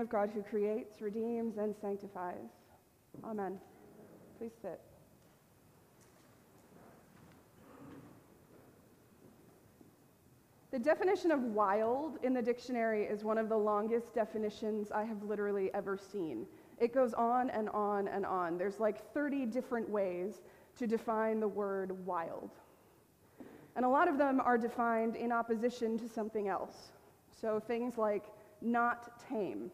of God who creates, redeems, and sanctifies. Amen. Please sit. The definition of wild in the dictionary is one of the longest definitions I have literally ever seen. It goes on and on and on. There's like 30 different ways to define the word wild. And a lot of them are defined in opposition to something else. So things like not tame,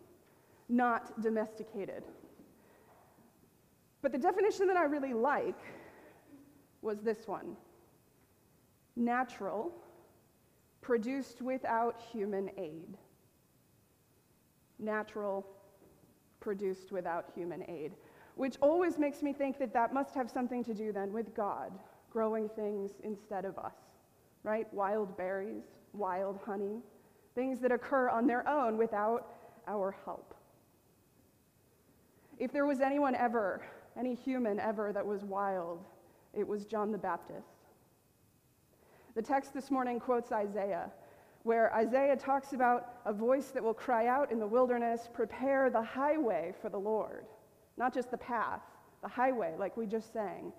not domesticated. But the definition that I really like was this one natural produced without human aid. Natural, produced without human aid. Which always makes me think that that must have something to do then with God growing things instead of us, right? Wild berries, wild honey, things that occur on their own without our help. If there was anyone ever, any human ever that was wild, it was John the Baptist. The text this morning quotes Isaiah, where Isaiah talks about a voice that will cry out in the wilderness, prepare the highway for the Lord. Not just the path, the highway, like we just sang,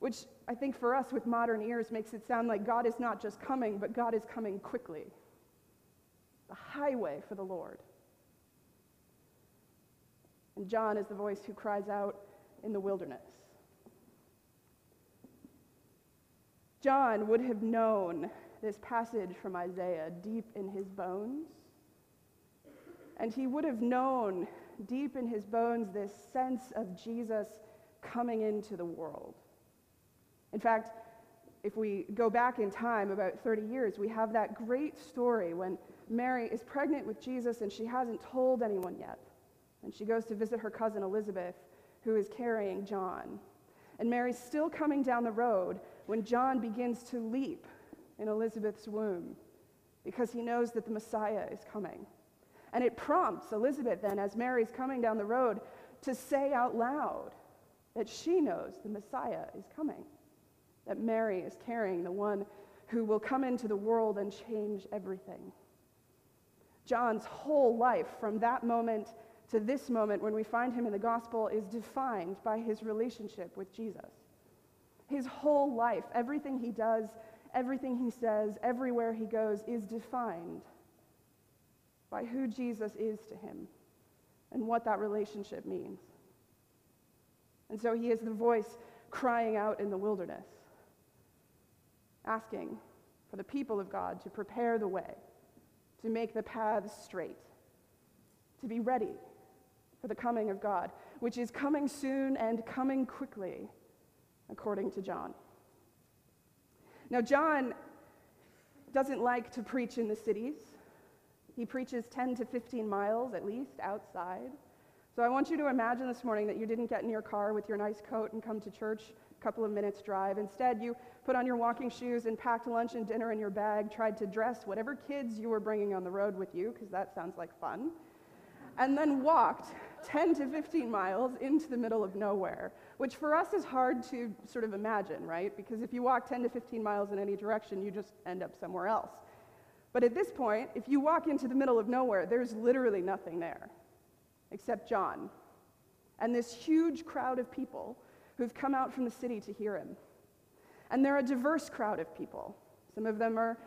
which I think for us with modern ears makes it sound like God is not just coming, but God is coming quickly. The highway for the Lord. And John is the voice who cries out in the wilderness. John would have known this passage from Isaiah deep in his bones. And he would have known deep in his bones this sense of Jesus coming into the world. In fact, if we go back in time about 30 years, we have that great story when Mary is pregnant with Jesus and she hasn't told anyone yet. And she goes to visit her cousin Elizabeth, who is carrying John. And Mary's still coming down the road when John begins to leap in Elizabeth's womb because he knows that the Messiah is coming. And it prompts Elizabeth then, as Mary's coming down the road, to say out loud that she knows the Messiah is coming, that Mary is carrying the one who will come into the world and change everything. John's whole life from that moment to this moment when we find him in the gospel is defined by his relationship with Jesus. His whole life, everything he does, everything he says, everywhere he goes, is defined by who Jesus is to him and what that relationship means. And so he is the voice crying out in the wilderness, asking for the people of God to prepare the way, to make the paths straight, to be ready for the coming of God, which is coming soon and coming quickly according to John. Now, John doesn't like to preach in the cities. He preaches 10 to 15 miles at least outside. So I want you to imagine this morning that you didn't get in your car with your nice coat and come to church a couple of minutes drive. Instead, you put on your walking shoes and packed lunch and dinner in your bag, tried to dress whatever kids you were bringing on the road with you, because that sounds like fun, and then walked 10 to 15 miles into the middle of nowhere which for us is hard to sort of imagine, right? Because if you walk 10 to 15 miles in any direction, you just end up somewhere else. But at this point, if you walk into the middle of nowhere, there's literally nothing there except John and this huge crowd of people who've come out from the city to hear him. And they're a diverse crowd of people. Some of them are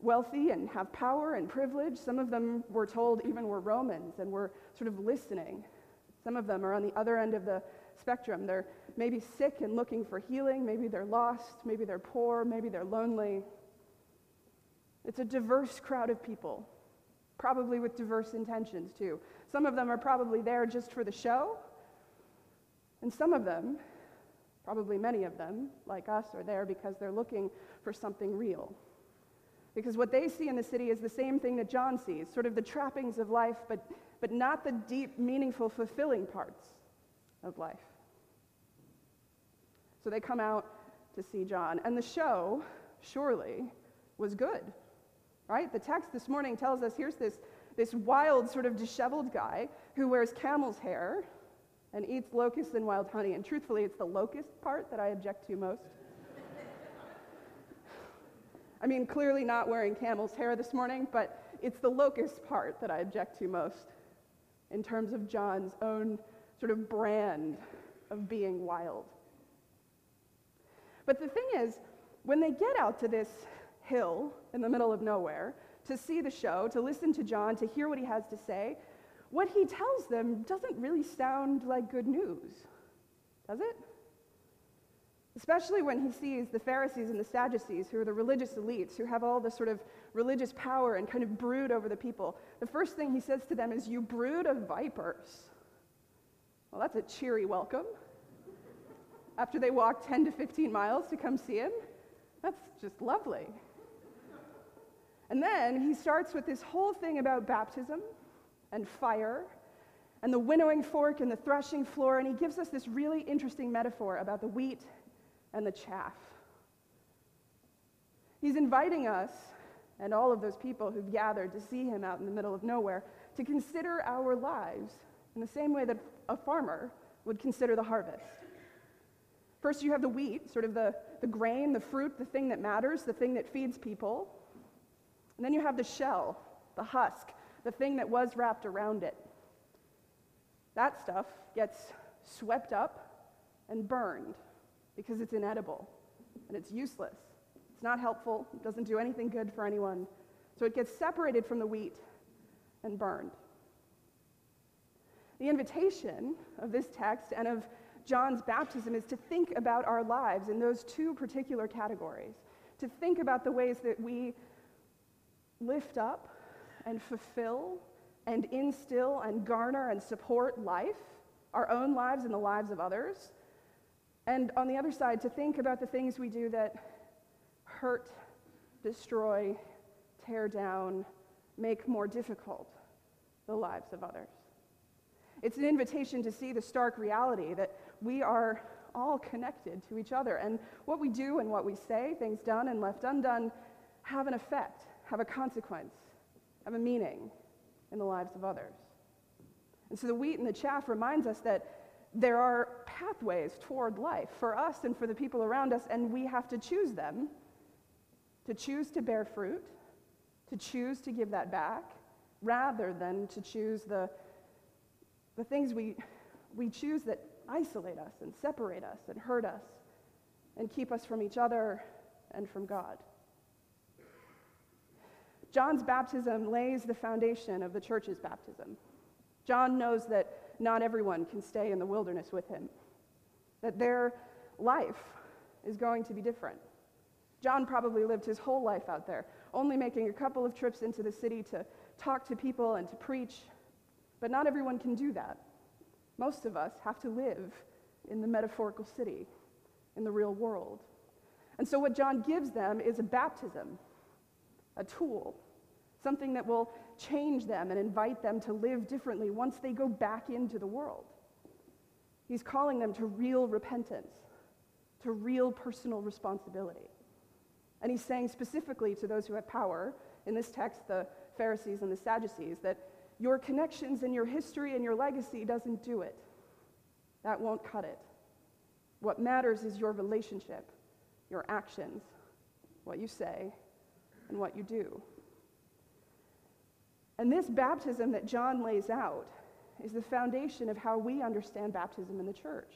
wealthy and have power and privilege. Some of them, we're told, even were Romans and were sort of listening. Some of them are on the other end of the spectrum. They're maybe sick and looking for healing. Maybe they're lost. Maybe they're poor. Maybe they're lonely. It's a diverse crowd of people, probably with diverse intentions too. Some of them are probably there just for the show, and some of them, probably many of them, like us, are there because they're looking for something real. Because what they see in the city is the same thing that John sees, sort of the trappings of life, but, but not the deep, meaningful, fulfilling parts of life. So they come out to see John. And the show, surely, was good, right? The text this morning tells us here's this, this wild, sort of disheveled guy who wears camel's hair and eats locusts and wild honey. And truthfully, it's the locust part that I object to most. I mean, clearly not wearing camel's hair this morning, but it's the locust part that I object to most. In terms of John's own sort of brand of being wild. But the thing is, when they get out to this hill in the middle of nowhere to see the show, to listen to John, to hear what he has to say, what he tells them doesn't really sound like good news, does it? Especially when he sees the Pharisees and the Sadducees, who are the religious elites, who have all the sort of religious power and kind of brood over the people. The first thing he says to them is, You brood of vipers. Well, that's a cheery welcome. After they walk 10 to 15 miles to come see him, that's just lovely. And then he starts with this whole thing about baptism and fire and the winnowing fork and the threshing floor, and he gives us this really interesting metaphor about the wheat and the chaff. He's inviting us and all of those people who've gathered to see him out in the middle of nowhere to consider our lives in the same way that a farmer would consider the harvest. First, you have the wheat, sort of the, the grain, the fruit, the thing that matters, the thing that feeds people. And then you have the shell, the husk, the thing that was wrapped around it. That stuff gets swept up and burned because it's inedible and it's useless. It's not helpful, it doesn't do anything good for anyone. So it gets separated from the wheat and burned. The invitation of this text and of John's baptism is to think about our lives in those two particular categories, to think about the ways that we lift up and fulfill and instill and garner and support life, our own lives and the lives of others, and on the other side, to think about the things we do that hurt, destroy, tear down, make more difficult the lives of others. It's an invitation to see the stark reality that we are all connected to each other. And what we do and what we say, things done and left undone, have an effect, have a consequence, have a meaning in the lives of others. And so the wheat and the chaff reminds us that there are pathways toward life for us and for the people around us, and we have to choose them to choose to bear fruit, to choose to give that back, rather than to choose the, the things we, we choose that isolate us and separate us and hurt us and keep us from each other and from God. John's baptism lays the foundation of the church's baptism. John knows that not everyone can stay in the wilderness with him, that their life is going to be different. John probably lived his whole life out there, only making a couple of trips into the city to talk to people and to preach, but not everyone can do that. Most of us have to live in the metaphorical city, in the real world. And so, what John gives them is a baptism, a tool, something that will change them and invite them to live differently once they go back into the world. He's calling them to real repentance, to real personal responsibility. And he's saying specifically to those who have power, in this text, the Pharisees and the Sadducees, that your connections and your history and your legacy doesn't do it. That won't cut it. What matters is your relationship, your actions, what you say, and what you do. And this baptism that John lays out is the foundation of how we understand baptism in the church.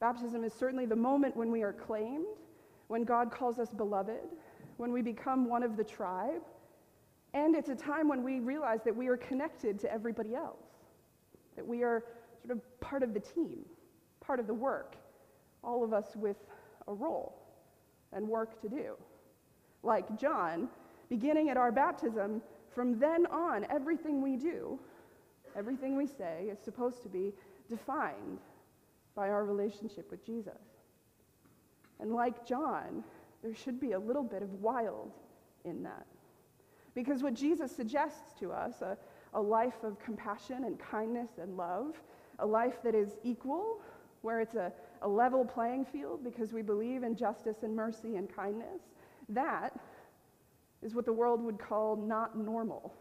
Baptism is certainly the moment when we are claimed, when God calls us beloved, when we become one of the tribe, and it's a time when we realize that we are connected to everybody else, that we are sort of part of the team, part of the work, all of us with a role and work to do. Like John, beginning at our baptism, from then on, everything we do, everything we say, is supposed to be defined by our relationship with Jesus. And like John, there should be a little bit of wild in that. Because what Jesus suggests to us, a, a life of compassion and kindness and love, a life that is equal, where it's a, a level playing field because we believe in justice and mercy and kindness, that is what the world would call not normal,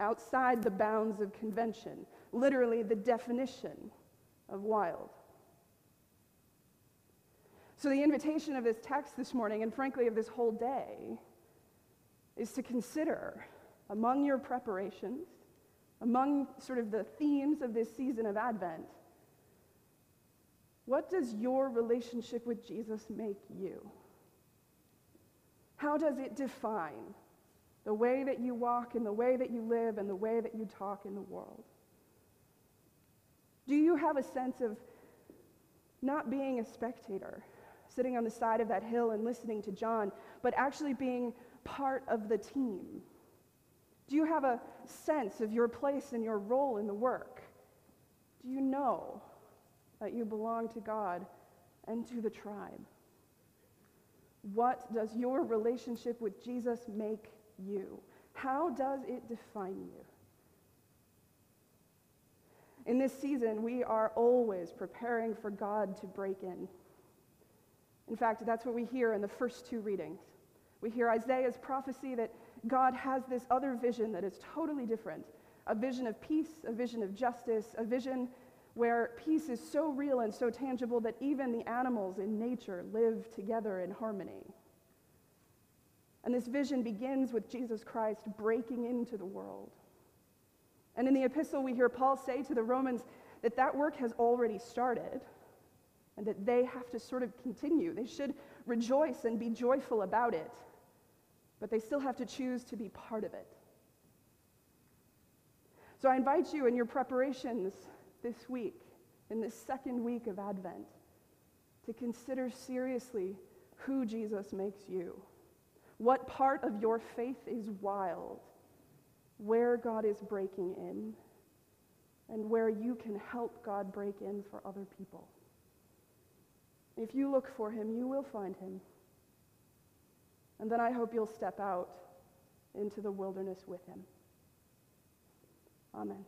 outside the bounds of convention, literally the definition of wild. So, the invitation of this text this morning, and frankly of this whole day, is to consider among your preparations among sort of the themes of this season of Advent, what does your relationship with Jesus make you? How does it define the way that you walk and the way that you live and the way that you talk in the world? Do you have a sense of not being a spectator, sitting on the side of that hill and listening to John, but actually being part of the team? Do you have a sense of your place and your role in the work? Do you know that you belong to God and to the tribe? What does your relationship with Jesus make you? How does it define you? In this season, we are always preparing for God to break in. In fact, that's what we hear in the first two readings. We hear Isaiah's prophecy that God has this other vision that is totally different a vision of peace, a vision of justice, a vision where peace is so real and so tangible that even the animals in nature live together in harmony. And this vision begins with Jesus Christ breaking into the world. And in the epistle, we hear Paul say to the Romans that that work has already started and that they have to sort of continue. They should rejoice and be joyful about it, but they still have to choose to be part of it. So I invite you in your preparations this week, in this second week of Advent, to consider seriously who Jesus makes you. What part of your faith is wild where God is breaking in and where you can help God break in for other people. If you look for him, you will find him. And then I hope you'll step out into the wilderness with him. Amen.